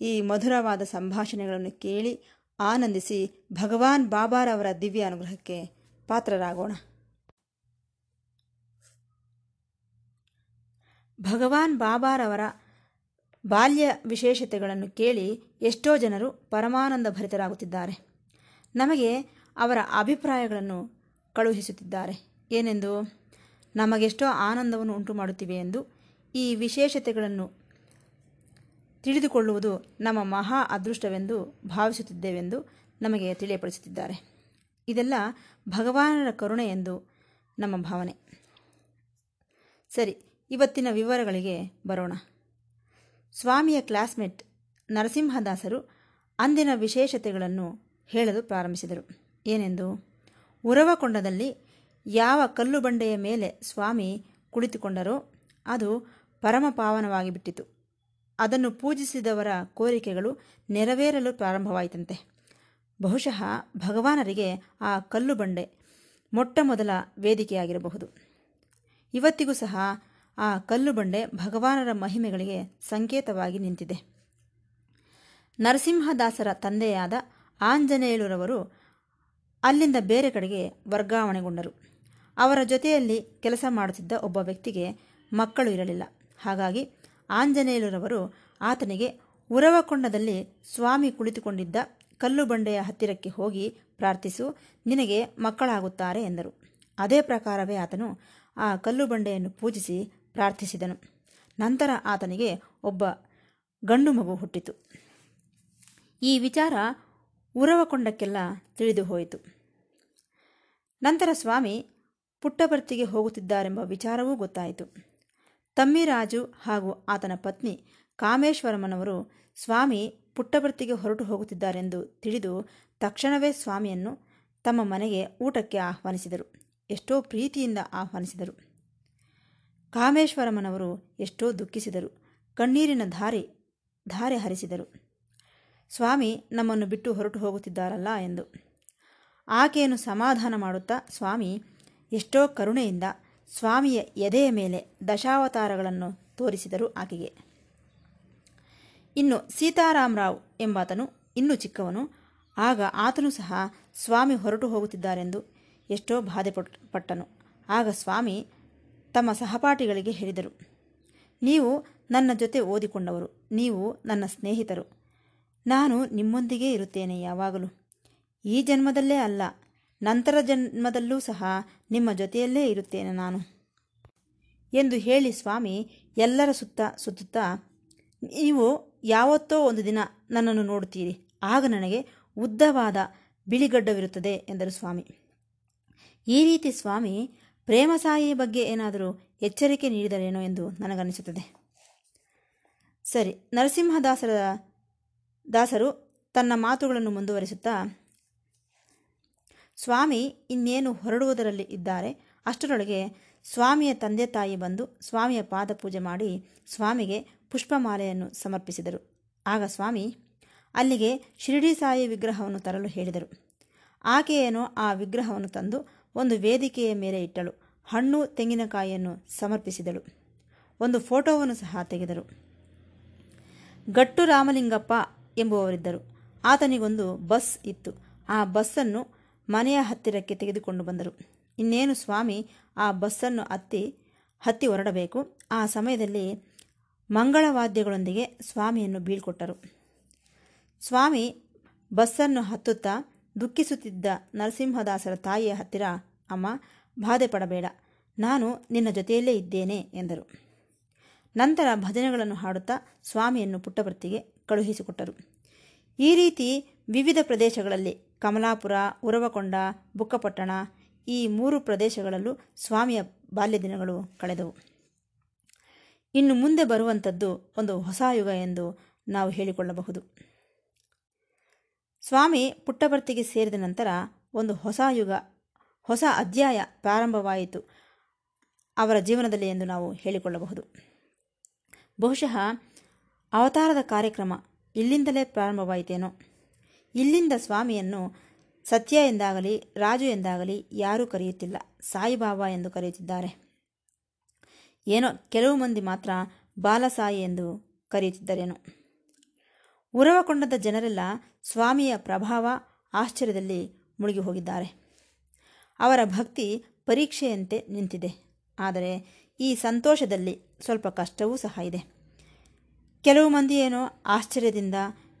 ಈ ಮಧುರವಾದ ಸಂಭಾಷಣೆಗಳನ್ನು ಕೇಳಿ ಆನಂದಿಸಿ ಭಗವಾನ್ ಬಾಬಾರವರ ದಿವ್ಯ ಅನುಗ್ರಹಕ್ಕೆ ಪಾತ್ರರಾಗೋಣ. ಭಗವಾನ್ ಬಾಬಾರವರ ಬಾಲ್ಯ ವಿಶೇಷತೆಗಳನ್ನು ಕೇಳಿ ಎಷ್ಟೋ ಜನರು ಪರಮಾನಂದ ಭರಿತರಾಗುತ್ತಿದ್ದಾರೆ. ನಮಗೆ ಅವರ ಅಭಿಪ್ರಾಯಗಳನ್ನು ಕಳುಹಿಸುತ್ತಿದ್ದಾರೆ. ಏನೆಂದು? ನಮಗೆಷ್ಟೋ ಆನಂದವನ್ನು ಉಂಟು ಮಾಡುತ್ತಿವೆ ಎಂದು ಈ ವಿಶೇಷತೆಗಳನ್ನು ತಿಳಿದುಕೊಳ್ಳುವುದು ನಮ್ಮ ಮಹಾ ಅದೃಷ್ಟವೆಂದು ಭಾವಿಸುತ್ತಿದ್ದೇವೆಂದು ನಮಗೆ ತಿಳಿಯಪಡಿಸುತ್ತಿದ್ದಾರೆ. ಇದೆಲ್ಲ ಭಗವಾನರ ಕರುಣೆ ಎಂದು ನಮ್ಮ ಭಾವನೆ. ಸರಿ, ಇವತ್ತಿನ ವಿವರಗಳಿಗೆ ಬರೋಣ. ಸ್ವಾಮಿಯ ಕ್ಲಾಸ್ಮೇಟ್ ನರಸಿಂಹದಾಸರು ಅಂದಿನ ವಿಶೇಷತೆಗಳನ್ನು ಹೇಳಲು ಪ್ರಾರಂಭಿಸಿದರು. ಏನೆಂದು? ಉರವಕೊಂಡದಲ್ಲಿ ಯಾವ ಕಲ್ಲು ಬಂಡೆಯ ಮೇಲೆ ಸ್ವಾಮಿ ಕುಳಿತುಕೊಂಡರೋ ಅದು ಪರಮ ಪಾವನವಾಗಿ ಬಿಟ್ಟಿತು ಅದನ್ನು ಪೂಜಿಸಿದವರ ಕೋರಿಕೆಗಳು ನೆರವೇರಲು ಪ್ರಾರಂಭವಾಯಿತಂತೆ. ಬಹುಶಃ ಭಗವಾನರಿಗೆ ಆ ಕಲ್ಲು ಬಂಡೆ ಮೊಟ್ಟ ಮೊದಲ ವೇದಿಕೆಯಾಗಿರಬಹುದು. ಇವತ್ತಿಗೂ ಸಹ ಆ ಕಲ್ಲು ಬಂಡೆ ಭಗವಾನರ ಮಹಿಮೆಗಳಿಗೆ ಸಂಕೇತವಾಗಿ ನಿಂತಿದೆ. ನರಸಿಂಹದಾಸರ ತಂದೆಯಾದ ಆಂಜನೇಯರವರು ಅಲ್ಲಿಂದ ಬೇರೆ ಕಡೆಗೆ ವರ್ಗಾವಣೆಗೊಂಡರು. ಅವರ ಜೊತೆಯಲ್ಲಿ ಕೆಲಸ ಮಾಡುತ್ತಿದ್ದ ಒಬ್ಬ ವ್ಯಕ್ತಿಗೆ ಮಕ್ಕಳು ಇರಲಿಲ್ಲ. ಹಾಗಾಗಿ ಆಂಜನೇಯುಲರವರು ಆತನಿಗೆ ಉರವಕೊಂಡದಲ್ಲಿ ಸ್ವಾಮಿ ಕುಳಿತುಕೊಂಡಿದ್ದ ಕಲ್ಲು ಬಂಡೆಯ ಹತ್ತಿರಕ್ಕೆ ಹೋಗಿ ಪ್ರಾರ್ಥಿಸು, ನಿನಗೆ ಮಕ್ಕಳಾಗುತ್ತಾರೆ ಎಂದರು. ಅದೇ ಪ್ರಕಾರವೇ ಆತನು ಆ ಕಲ್ಲು ಬಂಡೆಯನ್ನು ಪೂಜಿಸಿ ಪ್ರಾರ್ಥಿಸಿದನು. ನಂತರ ಆತನಿಗೆ ಒಬ್ಬ ಗಂಡು ಮಗು ಹುಟ್ಟಿತು. ಈ ವಿಚಾರ ಉರವಕೊಂಡಕ್ಕೆಲ್ಲ ತಿಳಿದು ಹೋಯಿತು. ನಂತರ ಸ್ವಾಮಿ ಪುಟ್ಟಭರ್ತಿಗೆ ಹೋಗುತ್ತಿದ್ದಾರೆಂಬ ವಿಚಾರವೂ ಗೊತ್ತಾಯಿತು. ತಮ್ಮಿರಾಜು ಹಾಗೂ ಆತನ ಪತ್ನಿ ಕಾಮೇಶ್ವರಮ್ಮನವರು ಸ್ವಾಮಿ ಪುಟ್ಟಭರ್ತಿಗೆ ಹೊರಟು ಹೋಗುತ್ತಿದ್ದಾರೆಂದು ತಿಳಿದು ತಕ್ಷಣವೇ ಸ್ವಾಮಿಯನ್ನು ತಮ್ಮ ಮನೆಗೆ ಊಟಕ್ಕೆ ಆಹ್ವಾನಿಸಿದರು. ಎಷ್ಟೋ ಪ್ರೀತಿಯಿಂದ ಆಹ್ವಾನಿಸಿದರು. ಕಾಮೇಶ್ವರಮ್ಮನವರು ಎಷ್ಟೋ ದುಃಖಿಸಿದರು. ಕಣ್ಣೀರಿನ ಧಾರೆ ಧಾರೆ ಹರಿಸಿದರು. ಸ್ವಾಮಿ ನಮ್ಮನ್ನು ಬಿಟ್ಟು ಹೊರಟು ಹೋಗುತ್ತಿದ್ದಾರಲ್ಲ ಎಂದು. ಆಕೆಯನ್ನು ಸಮಾಧಾನ ಮಾಡುತ್ತಾ ಸ್ವಾಮಿ ಎಷ್ಟೋ ಕರುಣೆಯಿಂದ ಸ್ವಾಮಿಯ ಎದೆಯ ಮೇಲೆ ದಶಾವತಾರಗಳನ್ನು ತೋರಿಸಿದರು ಆಕೆಗೆ. ಇನ್ನು ಸೀತಾರಾಮರಾವ್ ಎಂಬಾತನು ಇನ್ನೂ ಚಿಕ್ಕವನು. ಆಗ ಆತನು ಸಹ ಸ್ವಾಮಿ ಹೊರಟು ಹೋಗುತ್ತಿದ್ದಾರೆಂದು ಎಷ್ಟೋ ಬಾಧೆ ಪಟ್ಟನು. ಆಗ ಸ್ವಾಮಿ ತಮ್ಮ ಸಹಪಾಠಿಗಳಿಗೆ ಹೇಳಿದರು, ನೀವು ನನ್ನ ಜೊತೆ ಓದಿಕೊಂಡವರು, ನೀವು ನನ್ನ ಸ್ನೇಹಿತರು. ನಾನು ನಿಮ್ಮೊಂದಿಗೇ ಇರುತ್ತೇನೆ ಯಾವಾಗಲೂ. ಈ ಜನ್ಮದಲ್ಲೇ ಅಲ್ಲ ನಂತರ ಜನ್ಮದಲ್ಲೂ ಸಹ ನಿಮ್ಮ ಜೊತೆಯಲ್ಲೇ ಇರುತ್ತೇನೆ ನಾನು. ಎಂದು ಹೇಳಿ ಸ್ವಾಮಿ, ಎಲ್ಲರ ಸುತ್ತ ಸುತ್ತುತ್ತಾ, ನೀವು ಯಾವತ್ತೋ ಒಂದು ದಿನ ನನ್ನನ್ನು ನೋಡುತ್ತೀರಿ. ಆಗ ನನಗೆ ಉದ್ದವಾದ ಬಿಳಿಗಡ್ಡವಿರುತ್ತದೆ ಎಂದರು ಸ್ವಾಮಿ. ಈ ರೀತಿ ಸ್ವಾಮಿ ಪ್ರೇಮಸಾಯಿ ಬಗ್ಗೆ ಏನಾದರೂ ಎಚ್ಚರಿಕೆ ನೀಡಿದರೇನೋ ಎಂದು ನನಗನ್ನಿಸುತ್ತದೆ. ಸರಿ, ನರಸಿಂಹದಾಸರ ದಾಸರು ತನ್ನ ಮಾತುಗಳನ್ನು ಮುಂದುವರಿಸುತ್ತಾ ಸ್ವಾಮಿ ಇನ್ನೇನು ಹೊರಡುವುದರಲ್ಲಿ ಇದ್ದಾರೆ? ಅಷ್ಟರೊಳಗೆ ಸ್ವಾಮಿಯ ತಂದೆ ತಾಯಿ ಬಂದು ಸ್ವಾಮಿಯ ಪಾದ ಪೂಜೆ ಮಾಡಿ ಸ್ವಾಮಿಗೆ ಪುಷ್ಪಮಾಲೆಯನ್ನು ಸಮರ್ಪಿಸಿದರು. ಆಗ ಸ್ವಾಮಿ ಅಲ್ಲಿಗೆ ಶಿರಡಿ ಸಾಯಿ ವಿಗ್ರಹವನ್ನು ತರಲು ಹೇಳಿದರು. ಆಕೆಯೇನೋ ಆ ವಿಗ್ರಹವನ್ನು ತಂದು ಒಂದು ವೇದಿಕೆಯ ಮೇಲೆ ಇಟ್ಟಳು. ಹಣ್ಣು, ತೆಂಗಿನಕಾಯಿಯನ್ನು ಸಮರ್ಪಿಸಿದಳು. ಒಂದು ಫೋಟೋವನ್ನು ಸಹ ತೆಗೆದರು. ಗಟ್ಟು ರಾಮಲಿಂಗಪ್ಪ ಎಂಬುವವರಿದ್ದರು. ಆತನಿಗೊಂದು ಬಸ್ ಇತ್ತು. ಆ ಬಸ್ಸನ್ನು ಮನೆಯ ಹತ್ತಿರಕ್ಕೆ ತೆಗೆದುಕೊಂಡು ಬಂದರು. ಇನ್ನೇನು ಸ್ವಾಮಿ, ಆ ಬಸ್ಸನ್ನು ಹತ್ತಿ ಹತ್ತಿ ಹೊರಡಬೇಕು. ಆ ಸಮಯದಲ್ಲಿ ಮಂಗಳವಾದ್ಯಗಳೊಂದಿಗೆ ಸ್ವಾಮಿಯನ್ನು ಬೀಳ್ಕೊಟ್ಟರು. ಸ್ವಾಮಿ, ಬಸ್ಸನ್ನು ಹತ್ತುತ್ತಾ ದುಃಖಿಸುತ್ತಿದ್ದ ನರಸಿಂಹದಾಸರ ತಾಯಿಯ ಹತ್ತಿರ, ಅಮ್ಮ, ಬಾಧೆ ಪಡಬೇಡ. ನಾನು ನಿನ್ನ ಜೊತೆಯಲ್ಲೇ ಇದ್ದೇನೆ, ಎಂದರು. ನಂತರ ಭಜನೆಗಳನ್ನು ಹಾಡುತ್ತಾ ಸ್ವಾಮಿಯನ್ನು ಪುಟ್ಟಭರ್ತಿಗೆ ಕಳುಹಿಸಿಕೊಟ್ಟರು. ಈ ರೀತಿ ವಿವಿಧ ಪ್ರದೇಶಗಳಲ್ಲಿ ಕಮಲಾಪುರ, ಉರವಕೊಂಡ, ಬುಕ್ಕಪಟ್ಟಣ ಈ ಮೂರು ಪ್ರದೇಶಗಳಲ್ಲೂ ಸ್ವಾಮಿಯ ಬಾಲ್ಯ ದಿನಗಳು ಕಳೆದವು. ಇನ್ನು ಮುಂದೆ ಬರುವಂಥದ್ದು ಒಂದು ಹೊಸ ಯುಗ ಎಂದು ನಾವು ಹೇಳಿಕೊಳ್ಳಬಹುದು. ಸ್ವಾಮಿ ಪುಟ್ಟಭರ್ತಿಗೆ ಸೇರಿದ ನಂತರ ಒಂದು ಹೊಸ ಯುಗ, ಹೊಸ ಅಧ್ಯಾಯ ಪ್ರಾರಂಭವಾಯಿತು ಅವರ ಜೀವನದಲ್ಲಿ ಎಂದು ನಾವು ಹೇಳಿಕೊಳ್ಳಬಹುದು. ಬಹುಶಃ ಅವತಾರದ ಕಾರ್ಯಕ್ರಮ ಇಲ್ಲಿಂದಲೇ ಪ್ರಾರಂಭವಾಯಿತೇನೋ? ಇಲ್ಲಿಂದ ಸ್ವಾಮಿಯನ್ನು ಸತ್ಯ ಎಂದಾಗಲಿ, ರಾಜು ಎಂದಾಗಲಿ ಯಾರೂ ಕರೆಯುತ್ತಿಲ್ಲ. ಸಾಯಿಬಾಬಾ ಎಂದು ಕರೆಯುತ್ತಿದ್ದಾರೆ. ಏನೋ ಕೆಲವು ಮಂದಿ ಮಾತ್ರ ಬಾಲಸಾಯಿ ಎಂದು ಕರೆಯುತ್ತಿದ್ದರೇನು. ಉರವಕೊಂಡದ ಜನರೆಲ್ಲ ಸ್ವಾಮಿಯ ಪ್ರಭಾವ, ಆಶ್ಚರ್ಯದಲ್ಲಿ ಮುಳುಗಿ ಹೋಗಿದ್ದಾರೆ ಅವರ ಭಕ್ತಿ ಪರೀಕ್ಷೆಯಂತೆ ನಿಂತಿದೆ. ಆದರೆ ಈ ಸಂತೋಷದಲ್ಲಿ ಸ್ವಲ್ಪ ಕಷ್ಟವೂ ಸಹ ಇದೆ. ಕೆಲವು ಮಂದಿ ಏನೋ ಆಶ್ಚರ್ಯದಿಂದ,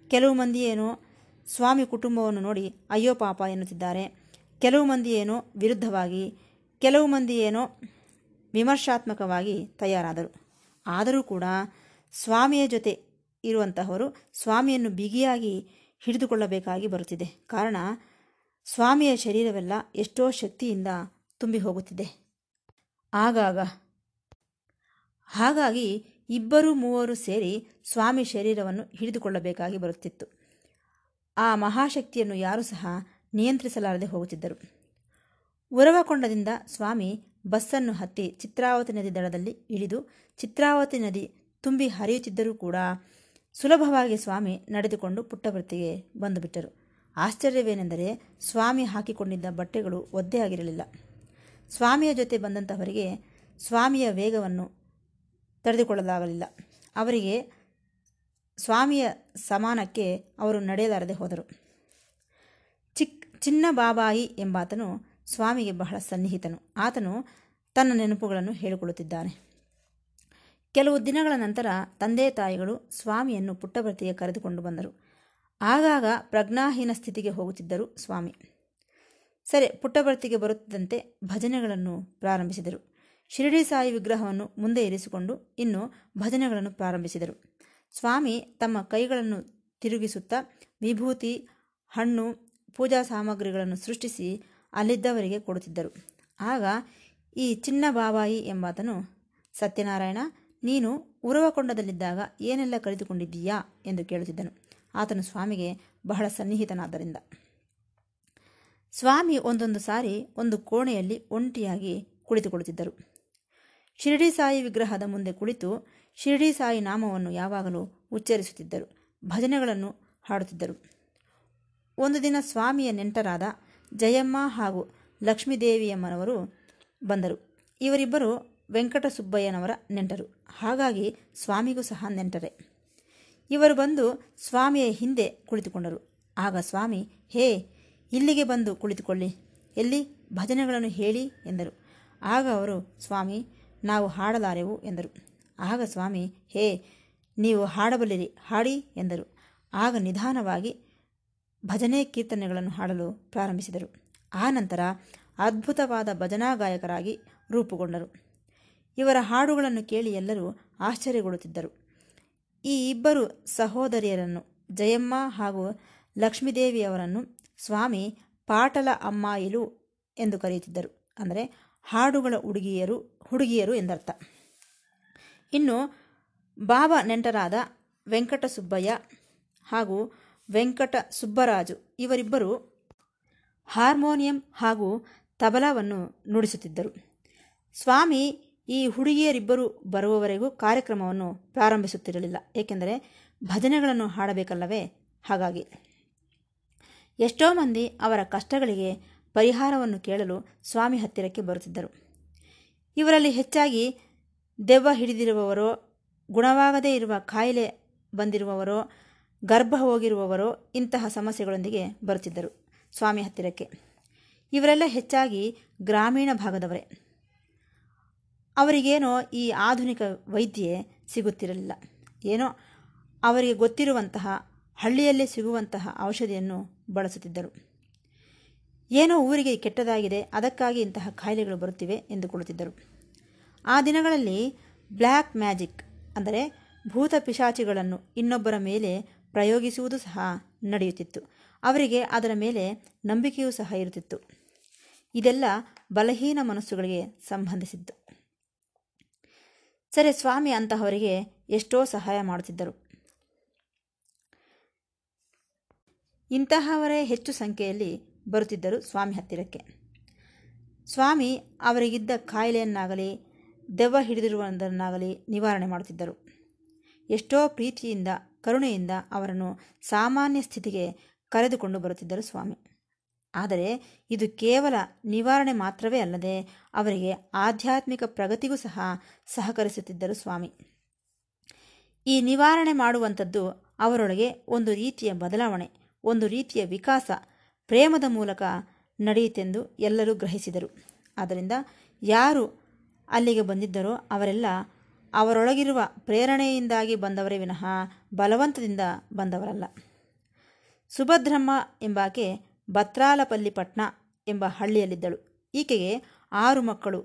ಕೆಲವು ಮಂದಿ ಏನೋ ಸ್ವಾಮಿ ಕುಟುಂಬವನ್ನು ನೋಡಿ, ಅಯ್ಯೋ ಪಾಪ ಎನ್ನುತ್ತಿದ್ದಾರೆ. ಕೆಲವು ಮಂದಿ ಏನೋ ವಿರುದ್ಧವಾಗಿ, ಕೆಲವು ಮಂದಿ ಏನೋ ವಿಮರ್ಶಾತ್ಮಕವಾಗಿ ತಯಾರಾದರು. ಆದರೂ ಕೂಡ ಸ್ವಾಮಿಯ ಜೊತೆ ಇರುವಂತಹವರು ಸ್ವಾಮಿಯನ್ನು ಬಿಗಿಯಾಗಿ ಹಿಡಿದುಕೊಳ್ಳಬೇಕಾಗಿ ಬರುತ್ತಿದೆ. ಕಾರಣ, ಸ್ವಾಮಿಯ ಶರೀರವೆಲ್ಲ ಎಷ್ಟೋ ಶಕ್ತಿಯಿಂದ ತುಂಬಿ ಹೋಗುತ್ತಿದೆ. ಆಗಾಗ, ಹಾಗಾಗಿ ಇಬ್ಬರು ಮೂವರು ಸೇರಿ ಸ್ವಾಮಿ ಶರೀರವನ್ನು ಹಿಡಿದುಕೊಳ್ಳಬೇಕಾಗಿ ಬರುತ್ತಿತ್ತು. ಆ ಮಹಾಶಕ್ತಿಯನ್ನು ಯಾರೂ ಸಹ ನಿಯಂತ್ರಿಸಲಾರದೆ ಹೋಗುತ್ತಿದ್ದರು. ಉರವಕೊಂಡದಿಂದ ಸ್ವಾಮಿ ಬಸ್ಸನ್ನು ಹತ್ತಿ ಚಿತ್ರಾವತಿ ನದಿ ದಡದಲ್ಲಿ ಇಳಿದು ಚಿತ್ರಾವತಿ ನದಿ ತುಂಬಿ ಹರಿಯುತ್ತಿದ್ದರೂ ಕೂಡ ಸುಲಭವಾಗಿ ಸ್ವಾಮಿ ನಡೆದುಕೊಂಡು ಪುಟ್ಟವೃತ್ತಿಗೆ ಬಂದುಬಿಟ್ಟರು. ಆಶ್ಚರ್ಯವೇನೆಂದರೆ ಸ್ವಾಮಿ ಹಾಕಿಕೊಂಡಿದ್ದ ಬಟ್ಟೆಗಳು ಒದ್ದೆಯಾಗಿರಲಿಲ್ಲ ಸ್ವಾಮಿಯ ಜೊತೆ ಬಂದಂತಹವರಿಗೆ ಸ್ವಾಮಿಯ ವೇಗವನ್ನು ತಡೆದುಕೊಳ್ಳಲಾಗಲಿಲ್ಲ. ಅವರಿಗೆ ಸ್ವಾಮಿಯ ಸಮಾನಕ್ಕೆ ಅವರು ನಡೆಯಲಾರದೆ ಹೋದರು. ಚಿಕ್, ಚಿನ್ನ ಬಾಬಾಯಿ ಎಂಬಾತನು ಸ್ವಾಮಿಗೆ ಬಹಳ ಸನ್ನಿಹಿತನು. ಆತನು ತನ್ನ ನೆನಪುಗಳನ್ನು ಹೇಳಿಕೊಳ್ಳುತ್ತಿದ್ದಾನೆ. ಕೆಲವು ದಿನಗಳ ನಂತರ ತಂದೆ ತಾಯಿಗಳು ಸ್ವಾಮಿಯನ್ನು ಪುಟ್ಟಭರ್ತಿಗೆ ಕರೆದುಕೊಂಡು ಬಂದರು. ಆಗಾಗ ಪ್ರಜ್ಞಾಹೀನ ಸ್ಥಿತಿಗೆ ಹೋಗುತ್ತಿದ್ದರು ಸ್ವಾಮಿ. ಸರಿ ಪುಟ್ಟಭರ್ತಿಗೆ ಬರುತ್ತಿದ್ದಂತೆ ಭಜನೆಗಳನ್ನು ಪ್ರಾರಂಭಿಸಿದರು. ಶಿರಡಿ ಸಾಯಿ ವಿಗ್ರಹವನ್ನು ಮುಂದೆ ಇರಿಸಿಕೊಂಡು ಇನ್ನು ಭಜನೆಗಳನ್ನು ಪ್ರಾರಂಭಿಸಿದರು. ಸ್ವಾಮಿ ತಮ್ಮ ಕೈಗಳನ್ನು ತಿರುಗಿಸುತ್ತಾ ವಿಭೂತಿ, ಹಣ್ಣು, ಪೂಜಾ ಸಾಮಗ್ರಿಗಳನ್ನು ಸೃಷ್ಟಿಸಿ ಅಲ್ಲಿದ್ದವರಿಗೆ ಕೊಡುತ್ತಿದ್ದರು. ಆಗ ಈ ಚಿನ್ನ ಬಾಬಾಯಿ ಎಂಬಾತನು, ಸತ್ಯನಾರಾಯಣ, ನೀನು ಉರವಕೊಂಡದಲ್ಲಿದ್ದಾಗ ಏನೆಲ್ಲ ಕಲಿತುಕೊಂಡಿದ್ದೀಯಾ ಎಂದು ಕೇಳುತ್ತಿದ್ದನು. ಆತನು ಸ್ವಾಮಿಗೆ ಬಹಳ ಸನ್ನಿಹಿತನಾದ್ದರಿಂದ. ಸ್ವಾಮಿ ಒಂದೊಂದು ಸಾರಿ ಒಂದು ಕೋಣೆಯಲ್ಲಿ ಒಂಟಿಯಾಗಿ ಕುಳಿತುಕೊಳ್ಳುತ್ತಿದ್ದರು. ಶಿರಡಿ ಸಾಯಿ ವಿಗ್ರಹದ ಮುಂದೆ ಕುಳಿತು ಶಿರಡಿ ಸಾಯಿ ನಾಮವನ್ನು ಯಾವಾಗಲೂ ಉಚ್ಚರಿಸುತ್ತಿದ್ದರು. ಭಜನೆಗಳನ್ನು ಹಾಡುತ್ತಿದ್ದರು. ಒಂದು ದಿನ ಸ್ವಾಮಿಯ ನೆಂಟರಾದ ಜಯಮ್ಮ ಹಾಗೂ ಲಕ್ಷ್ಮೀದೇವಿಯಮ್ಮನವರು ಬಂದರು. ಇವರಿಬ್ಬರು ವೆಂಕಟಸುಬ್ಬಯ್ಯನವರ ನೆಂಟರು. ಹಾಗಾಗಿ ಸ್ವಾಮಿಗೂ ಸಹ ನೆಂಟರೆ. ಇವರು ಬಂದು ಸ್ವಾಮಿಯ ಹಿಂದೆ ಕುಳಿತುಕೊಂಡರು. ಆಗ ಸ್ವಾಮಿ, ಹೇ, ಇಲ್ಲಿಗೆ ಬಂದು ಕುಳಿತುಕೊಳ್ಳಿ. ಎಲ್ಲಿ? ಭಜನೆಗಳನ್ನು ಹೇಳಿ ಎಂದರು. ಆಗ ಅವರು, ಸ್ವಾಮಿ, ನಾವು ಹಾಡಲಾರೆವು ಎಂದರು. ಆಗ ಸ್ವಾಮಿ, ಹೇ, ನೀವು ಹಾಡಬಲ್ಲಿರಿ, ಹಾಡಿ ಎಂದರು. ಆಗ ನಿಧಾನವಾಗಿ ಭಜನೆ ಕೀರ್ತನೆಗಳನ್ನು ಹಾಡಲು ಪ್ರಾರಂಭಿಸಿದರು. ಆ ನಂತರ ಅದ್ಭುತವಾದ ಭಜನಾ ಗಾಯಕರಾಗಿ ರೂಪುಗೊಂಡರು. ಇವರ ಹಾಡುಗಳನ್ನು ಕೇಳಿ ಎಲ್ಲರೂ ಆಶ್ಚರ್ಯಗೊಳ್ಳುತ್ತಿದ್ದರು. ಈ ಇಬ್ಬರು ಸಹೋದರಿಯರನ್ನು, ಜಯಮ್ಮ ಹಾಗೂ ಲಕ್ಷ್ಮೀದೇವಿಯವರನ್ನು ಸ್ವಾಮಿ ಪಾಟಲ ಅಮ್ಮಾಯಿಲು ಎಂದು ಕರೆಯುತ್ತಿದ್ದರು. ಅಂದರೆ ಹಾಡುಗಳ ಹುಡುಗಿಯರು ಹುಡುಗಿಯರು ಎಂದರ್ಥ. ಇನ್ನು ಬಾಬಾ ನೆಂಟರಾದ ವೆಂಕಟಸುಬ್ಬಯ್ಯ ಹಾಗೂ ವೆಂಕಟ ಸುಬ್ಬರಾಜು ಇವರಿಬ್ಬರು ಹಾರ್ಮೋನಿಯಂ ಹಾಗೂ ತಬಲಾವನ್ನು ನುಡಿಸುತ್ತಿದ್ದರು. ಸ್ವಾಮಿ ಈ ಹುಡುಗಿಯರಿಬ್ಬರು ಬರುವವರೆಗೂ ಕಾರ್ಯಕ್ರಮವನ್ನು ಪ್ರಾರಂಭಿಸುತ್ತಿರಲಿಲ್ಲ. ಏಕೆಂದರೆ ಭಜನೆಗಳನ್ನು ಹಾಡಬೇಕಲ್ಲವೇ? ಹಾಗಾಗಿ. ಎಷ್ಟೋ ಮಂದಿ ಅವರ ಕಷ್ಟಗಳಿಗೆ ಪರಿಹಾರವನ್ನು ಕೇಳಲು ಸ್ವಾಮಿ ಹತ್ತಿರಕ್ಕೆ ಬರುತ್ತಿದ್ದರು. ಇವರಲ್ಲಿ ಹೆಚ್ಚಾಗಿ ದೆವ್ವ ಹಿಡಿದಿರುವವರು, ಗುಣವಾಗದೇ ಇರುವ ಕಾಯಿಲೆ ಬಂದಿರುವವರು, ಗರ್ಭ ಹೋಗಿರುವವರು ಇಂತಹ ಸಮಸ್ಯೆಗಳೊಂದಿಗೆ ಬರುತ್ತಿದ್ದರು ಸ್ವಾಮಿ ಹತ್ತಿರಕ್ಕೆ. ಇವರೆಲ್ಲ ಹೆಚ್ಚಾಗಿ ಗ್ರಾಮೀಣ ಭಾಗದವರೇ. ಅವರಿಗೇನೋ ಈ ಆಧುನಿಕ ವೈದ್ಯೆ ಸಿಗುತ್ತಿರಲಿಲ್ಲ. ಏನೋ ಅವರಿಗೆ ಗೊತ್ತಿರುವಂತಹ, ಹಳ್ಳಿಯಲ್ಲೇ ಸಿಗುವಂತಹ ಔಷಧಿಯನ್ನು ಬಳಸುತ್ತಿದ್ದರು. ಏನೋ ಊರಿಗೆ ಕೆಟ್ಟದಾಗಿದೆ, ಅದಕ್ಕಾಗಿ ಇಂತಹ ಕಾಯಿಲೆಗಳು ಬರುತ್ತಿವೆ ಎಂದುಕೊಳ್ಳುತ್ತಿದ್ದರು. ಆ ದಿನಗಳಲ್ಲಿ ಬ್ಲ್ಯಾಕ್ ಮ್ಯಾಜಿಕ್, ಅಂದರೆ ಭೂತ ಪಿಶಾಚಿಗಳನ್ನು ಇನ್ನೊಬ್ಬರ ಮೇಲೆ ಪ್ರಯೋಗಿಸುವುದು ಸಹ ನಡೆಯುತ್ತಿತ್ತು. ಅವರಿಗೆ ಅದರ ಮೇಲೆ ನಂಬಿಕೆಯೂ ಸಹ ಇರುತ್ತಿತ್ತು. ಇದೆಲ್ಲ ಬಲಹೀನ ಮನಸ್ಸುಗಳಿಗೆ ಸಂಬಂಧಿಸಿದ್ದು. ಸರಿ, ಸ್ವಾಮಿ ಅಂತಹವರಿಗೆ ಎಷ್ಟೋ ಸಹಾಯ ಮಾಡುತ್ತಿದ್ದರು. ಇಂತಹವರೇ ಹೆಚ್ಚು ಸಂಖ್ಯೆಯಲ್ಲಿ ಬರುತ್ತಿದ್ದರು ಸ್ವಾಮಿ ಹತ್ತಿರಕ್ಕೆ. ಸ್ವಾಮಿ ಅವರಿಗಿದ್ದ ಕಾಯಿಲೆಯನ್ನಾಗಲಿ ದೆವ್ವ ಹಿಡಿದಿರುವುದನ್ನಾಗಲಿ ನಿವಾರಣೆ ಮಾಡುತ್ತಿದ್ದರು. ಎಷ್ಟೋ ಪ್ರೀತಿಯಿಂದ, ಕರುಣೆಯಿಂದ ಅವರನ್ನು ಸಾಮಾನ್ಯ ಸ್ಥಿತಿಗೆ ಕರೆದುಕೊಂಡು ಬರುತ್ತಿದ್ದರು ಸ್ವಾಮಿ. ಆದರೆ ಇದು ಕೇವಲ ನಿವಾರಣೆ ಮಾತ್ರವೇ ಅಲ್ಲದೆ ಅವರಿಗೆ ಆಧ್ಯಾತ್ಮಿಕ ಪ್ರಗತಿಗೂ ಸಹ ಸಹಕರಿಸುತ್ತಿದ್ದರು ಸ್ವಾಮಿ. ಈ ನಿವಾರಣೆ ಮಾಡುವಂಥದ್ದು ಅವರೊಳಗೆ ಒಂದು ರೀತಿಯ ಬದಲಾವಣೆ, ಒಂದು ರೀತಿಯ ವಿಕಾಸ ಪ್ರೇಮದ ಮೂಲಕ ನಡೆಯಿತೆಂದು ಎಲ್ಲರೂ ಗ್ರಹಿಸಿದರು. ಆದ್ದರಿಂದ ಯಾರು ಅಲ್ಲಿಗೆ ಬಂದಿದ್ದರೋ. ಅವರೆಲ್ಲ ಅವರೊಳಗಿರುವ ಪ್ರೇರಣೆಯಿಂದಾಗಿ ಬಂದವರೇ ವಿನಃ ಬಲವಂತದಿಂದ ಬಂದವರಲ್ಲ. ಸುಭದ್ರಮ್ಮ ಎಂಬಾಕೆ ಭತ್ರಾಲಪಲ್ಲಿ ಪಟ್ನ ಎಂಬ ಹಳ್ಳಿಯಲ್ಲಿದ್ದಳು. ಈಕೆಗೆ ಆರು ಮಕ್ಕಳು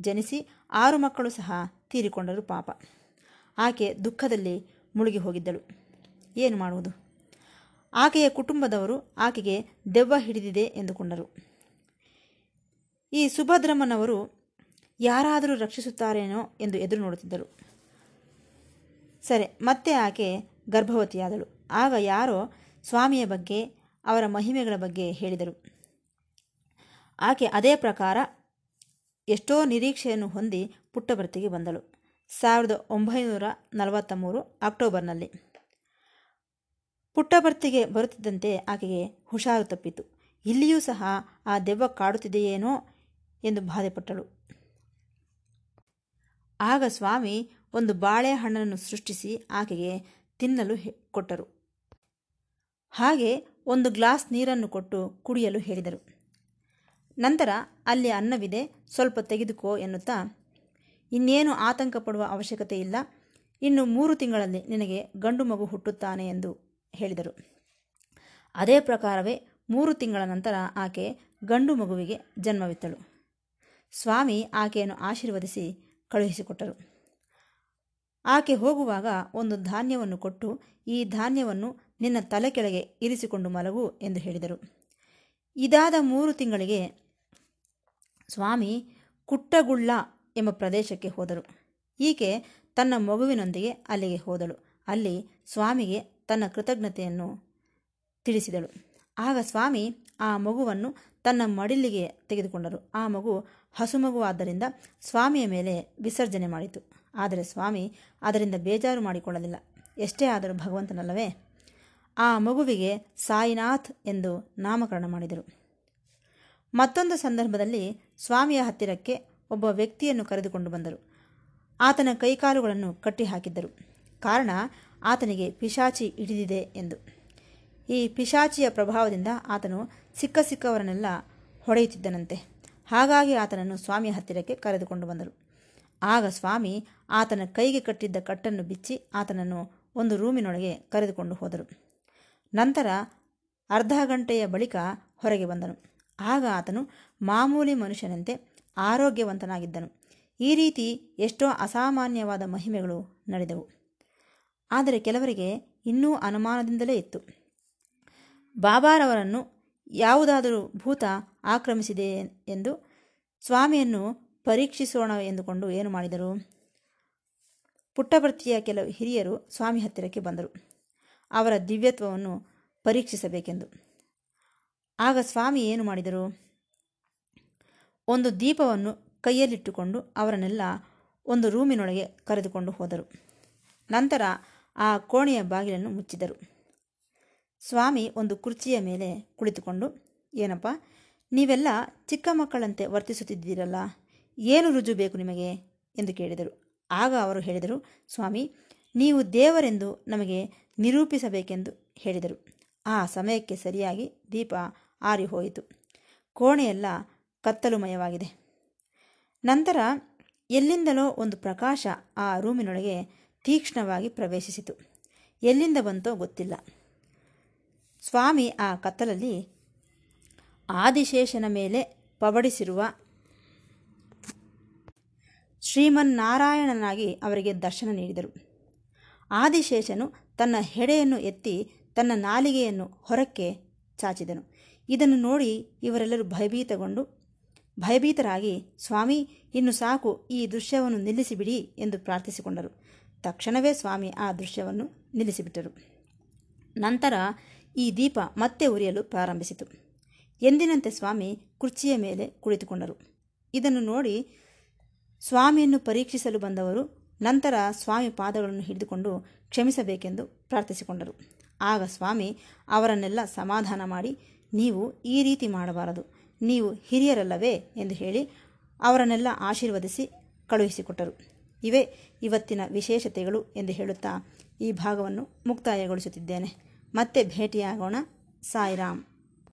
ಜನಿಸಿ ಆರು ಮಕ್ಕಳು ಸಹ ತೀರಿಕೊಂಡರು ಪಾಪ. ಆಕೆ ದುಃಖದಲ್ಲಿ ಮುಳುಗಿ ಹೋಗಿದ್ದಳು. ಏನು ಮಾಡುವುದು? ಆಕೆಯ ಕುಟುಂಬದವರು ಆಕೆಗೆ ದೆವ್ವ ಹಿಡಿದಿದೆ ಎಂದುಕೊಂಡರು. ಈ ಸುಭದ್ರಮ್ಮನವರು ಯಾರಾದರೂ ರಕ್ಷಿಸುತ್ತಾರೇನೋ ಎಂದು ಎದುರು ನೋಡುತ್ತಿದ್ದರು. ಸರಿ, ಮತ್ತೆ ಆಕೆ ಗರ್ಭವತಿಯಾದಳು. ಆಗ ಯಾರೋ ಸ್ವಾಮಿಯ ಬಗ್ಗೆ, ಅವರ ಮಹಿಮೆಗಳ ಬಗ್ಗೆ ಹೇಳಿದರು. ಆಕೆ ಅದೇ ಪ್ರಕಾರ ಎಷ್ಟೋ ನಿರೀಕ್ಷೆಯನ್ನು ಹೊಂದಿ ಪುಟ್ಟಭರ್ತಿಗೆ ಬಂದಳು. ಸಾವಿರದ ಒಂಬೈನೂರ ನಲವತ್ತ ಮೂರು ಅಕ್ಟೋಬರ್ನಲ್ಲಿ. ಪುಟ್ಟಭರ್ತಿಗೆ ಬರುತ್ತಿದ್ದಂತೆ ಆಕೆಗೆ ಹುಷಾರು ತಪ್ಪಿತು. ಇಲ್ಲಿಯೂ ಸಹ ಆ ದೆವ್ವ ಕಾಡುತ್ತಿದೆಯೇನೋ ಎಂದು ಬಾಧೆಪಟ್ಟಳು. ಆಗ ಸ್ವಾಮಿ ಒಂದು ಬಾಳೆಹಣ್ಣನ್ನು ಸೃಷ್ಟಿಸಿ ಆಕೆಗೆ ತಿನ್ನಲು ಕೊಟ್ಟರು. ಹಾಗೆ ಒಂದು ಗ್ಲಾಸ್ ನೀರನ್ನು ಕೊಟ್ಟು ಕುಡಿಯಲು ಹೇಳಿದರು. ನಂತರ ಅಲ್ಲಿ ಅನ್ನವಿದೆ, ಸ್ವಲ್ಪ ತೆಗೆದುಕೋ ಎನ್ನುತ್ತಾ, ಇನ್ನೇನು ಆತಂಕ ಪಡುವ ಅವಶ್ಯಕತೆ ಇಲ್ಲ, ಇನ್ನು ಮೂರು ತಿಂಗಳಲ್ಲಿ ನಿನಗೆ ಗಂಡು ಮಗು ಹುಟ್ಟುತ್ತಾನೆ ಎಂದು ಹೇಳಿದರು. ಅದೇ ಪ್ರಕಾರವೇ ಮೂರು ತಿಂಗಳ ನಂತರ ಆಕೆ ಗಂಡು ಮಗುವಿಗೆ ಜನ್ಮವಿತ್ತಳು. ಸ್ವಾಮಿ ಆಕೆಯನ್ನು ಆಶೀರ್ವದಿಸಿ ಕಳುಹಿಸಿಕೊಟ್ಟರು. ಆಕೆ ಹೋಗುವಾಗ ಒಂದು ಧಾನ್ಯವನ್ನು ಕೊಟ್ಟು, ಈ ಧಾನ್ಯವನ್ನು ನಿನ್ನ ತಲೆ ಕೆಳಗೆ ಇರಿಸಿಕೊಂಡು ಮಲಗು ಎಂದು ಹೇಳಿದರು. ಇದಾದ ಮೂರು ತಿಂಗಳಿಗೆ ಸ್ವಾಮಿ ಕುಟ್ಟಗುಳ್ಳ ಎಂಬ ಪ್ರದೇಶಕ್ಕೆ ಹೋದರು. ಈಕೆ ತನ್ನ ಮಗುವಿನೊಂದಿಗೆ ಅಲ್ಲಿಗೆ ಹೋದಳು. ಅಲ್ಲಿ ಸ್ವಾಮಿಗೆ ತನ್ನ ಕೃತಜ್ಞತೆಯನ್ನು ತಿಳಿಸಿದಳು. ಆಗ ಸ್ವಾಮಿ ಆ ಮಗುವನ್ನು ತನ್ನ ಮಡಿಲಿಗೆ ತೆಗೆದುಕೊಂಡರು. ಆ ಮಗು ಹಸುಮಗುವಾದ್ದರಿಂದ ಸ್ವಾಮಿಯ ಮೇಲೆ ವಿಸರ್ಜನೆ ಮಾಡಿತು. ಆದರೆ ಸ್ವಾಮಿ ಅದರಿಂದ ಬೇಜಾರು ಮಾಡಿಕೊಳ್ಳಲಿಲ್ಲ. ಎಷ್ಟೇ ಆದರೂ ಭಗವಂತನಲ್ಲವೇ? ಆ ಮಗುವಿಗೆ ಸಾಯಿನಾಥ್ ಎಂದು ನಾಮಕರಣ ಮಾಡಿದರು. ಮತ್ತೊಂದು ಸಂದರ್ಭದಲ್ಲಿ ಸ್ವಾಮಿಯ ಹತ್ತಿರಕ್ಕೆ ಒಬ್ಬ ವ್ಯಕ್ತಿಯನ್ನು ಕರೆದುಕೊಂಡು ಬಂದರು. ಆತನ ಕೈಕಾಲುಗಳನ್ನು ಕಟ್ಟಿಹಾಕಿದ್ದರು. ಕಾರಣ, ಆತನಿಗೆ ಪಿಶಾಚಿ ಹಿಡಿದಿದೆ ಎಂದು. ಈ ಪಿಶಾಚಿಯ ಪ್ರಭಾವದಿಂದ ಆತನು ಸಿಕ್ಕ ಸಿಕ್ಕವರನ್ನೆಲ್ಲ ಹೊಡೆಯುತ್ತಿದ್ದನಂತೆ. ಹಾಗಾಗಿ ಆತನನ್ನು ಸ್ವಾಮಿಯ ಹತ್ತಿರಕ್ಕೆ ಕರೆದುಕೊಂಡು ಬಂದರು. ಆಗ ಸ್ವಾಮಿ ಆತನ ಕೈಗೆ ಕಟ್ಟಿದ್ದ ಕಟ್ಟನ್ನು ಬಿಚ್ಚಿ ಆತನನ್ನು ಒಂದು ರೂಮಿನೊಳಗೆ ಕರೆದುಕೊಂಡು ಹೋದರು. ನಂತರ ಅರ್ಧ ಗಂಟೆಯ ಬಳಿಕ ಹೊರಗೆ ಬಂದನು. ಆಗ ಆತನು ಮಾಮೂಲಿ ಮನುಷ್ಯನಂತೆ ಆರೋಗ್ಯವಂತನಾಗಿದ್ದನು. ಈ ರೀತಿ ಎಷ್ಟೋ ಅಸಾಮಾನ್ಯವಾದ ಮಹಿಮೆಗಳು ನಡೆದವು. ಆದರೆ ಕೆಲವರಿಗೆ ಇನ್ನೂ ಅನುಮಾನದಿಂದಲೇ ಇತ್ತು. ಬಾಬಾರವರನ್ನು ಯಾವುದಾದರೂ ಭೂತ ಆಕ್ರಮಿಸಿದೆ ಎಂದು ಸ್ವಾಮಿಯನ್ನು ಪರೀಕ್ಷಿಸೋಣ ಎಂದುಕೊಂಡು ಏನು ಮಾಡಿದರು? ಪುಟ್ಟಭರ್ತಿಯ ಕೆಲವು ಹಿರಿಯರು ಸ್ವಾಮಿ ಹತ್ತಿರಕ್ಕೆ ಬಂದರು. ಅವರ ದಿವ್ಯತ್ವವನ್ನು ಪರೀಕ್ಷಿಸಬೇಕೆಂದು. ಆಗ ಸ್ವಾಮಿ ಏನು ಮಾಡಿದರು? ಒಂದು ದೀಪವನ್ನು ಕೈಯಲ್ಲಿಟ್ಟುಕೊಂಡು ಅವರನ್ನೆಲ್ಲ ಒಂದು ರೂಮಿನೊಳಗೆ ಕರೆದುಕೊಂಡು ಹೋದರು. ನಂತರ ಆ ಕೋಣೆಯ ಬಾಗಿಲನ್ನು ಮುಚ್ಚಿದರು. ಸ್ವಾಮಿ ಒಂದು ಕುರ್ಚಿಯ ಮೇಲೆ ಕುಳಿತುಕೊಂಡು, ಏನಪ್ಪ, ನೀವೆಲ್ಲ ಚಿಕ್ಕ ಮಕ್ಕಳಂತೆ ವರ್ತಿಸುತ್ತಿದ್ದೀರಲ್ಲ, ಏನು ರುಜು ಬೇಕು ನಿಮಗೆ? ಎಂದು ಕೇಳಿದರು. ಆಗ ಅವರು ಹೇಳಿದರು, ಸ್ವಾಮಿ, ನೀವು ದೇವರೆಂದು ನಮಗೆ ನಿರೂಪಿಸಬೇಕೆಂದು ಹೇಳಿದರು. ಆ ಸಮಯಕ್ಕೆ ಸರಿಯಾಗಿ ದೀಪ ಆರಿಹೋಯಿತು. ಕೋಣೆಯೆಲ್ಲ ಕತ್ತಲುಮಯವಾಗಿದೆ. ನಂತರ ಎಲ್ಲಿಂದಲೋ ಒಂದು ಪ್ರಕಾಶ ಆ ರೂಮಿನೊಳಗೆ ತೀಕ್ಷ್ಣವಾಗಿ ಪ್ರವೇಶಿಸಿತು. ಎಲ್ಲಿಂದ ಬಂತೋ ಗೊತ್ತಿಲ್ಲ. ಸ್ವಾಮಿ ಆ ಕತ್ತಲಲ್ಲಿ ಆದಿಶೇಷನ ಮೇಲೆ ಪಬಡಿಸಿರುವ ಶ್ರೀಮನ್ನಾರಾಯಣನಾಗಿ ಅವರಿಗೆ ದರ್ಶನ ನೀಡಿದರು. ಆದಿಶೇಷನು ತನ್ನ ಹೆಡೆಯನ್ನು ಎತ್ತಿ ತನ್ನ ನಾಲಿಗೆಯನ್ನು ಹೊರಕ್ಕೆ ಚಾಚಿದನು. ಇದನ್ನು ನೋಡಿ ಇವರೆಲ್ಲರೂ ಭಯಭೀತಗೊಂಡು, ಭಯಭೀತರಾಗಿ, ಸ್ವಾಮಿ, ಇನ್ನು ಸಾಕು, ಈ ದೃಶ್ಯವನ್ನು ನಿಲ್ಲಿಸಿಬಿಡಿ ಎಂದು ಪ್ರಾರ್ಥಿಸಿಕೊಂಡರು. ತಕ್ಷಣವೇ ಸ್ವಾಮಿ ಆ ದೃಶ್ಯವನ್ನು ನಿಲ್ಲಿಸಿಬಿಟ್ಟರು. ನಂತರ ಈ ದೀಪ ಮತ್ತೆ ಉರಿಯಲು ಪ್ರಾರಂಭಿಸಿತು. ಎಂದಿನಂತೆ ಸ್ವಾಮಿ ಕುರ್ಚಿಯ ಮೇಲೆ ಕುಳಿತುಕೊಂಡರು. ಇದನ್ನು ನೋಡಿ ಸ್ವಾಮಿಯನ್ನು ಪರೀಕ್ಷಿಸಲು ಬಂದವರು ನಂತರ ಸ್ವಾಮಿ ಪಾದಗಳನ್ನು ಹಿಡಿದುಕೊಂಡು ಕ್ಷಮಿಸಬೇಕೆಂದು ಪ್ರಾರ್ಥಿಸಿಕೊಂಡರು. ಆಗ ಸ್ವಾಮಿ ಅವರನ್ನೆಲ್ಲ ಸಮಾಧಾನ ಮಾಡಿ, ನೀವು ಈ ರೀತಿ ಮಾಡಬಾರದು. ನೀವು ಹಿರಿಯರಲ್ಲವೇ? ಎಂದು ಹೇಳಿ ಅವರನ್ನೆಲ್ಲ ಆಶೀರ್ವದಿಸಿ ಕಳುಹಿಸಿಕೊಟ್ಟರು. ಇವೇ ಇವತ್ತಿನ ವಿಶೇಷತೆಗಳು ಎಂದು ಹೇಳುತ್ತಾ ಈ ಭಾಗವನ್ನು ಮುಕ್ತಾಯಗೊಳಿಸುತ್ತಿದ್ದೇನೆ. ಮತ್ತೆ ಭೇಟಿಯಾಗೋಣ. ಸಾಯಿರಾಮ್.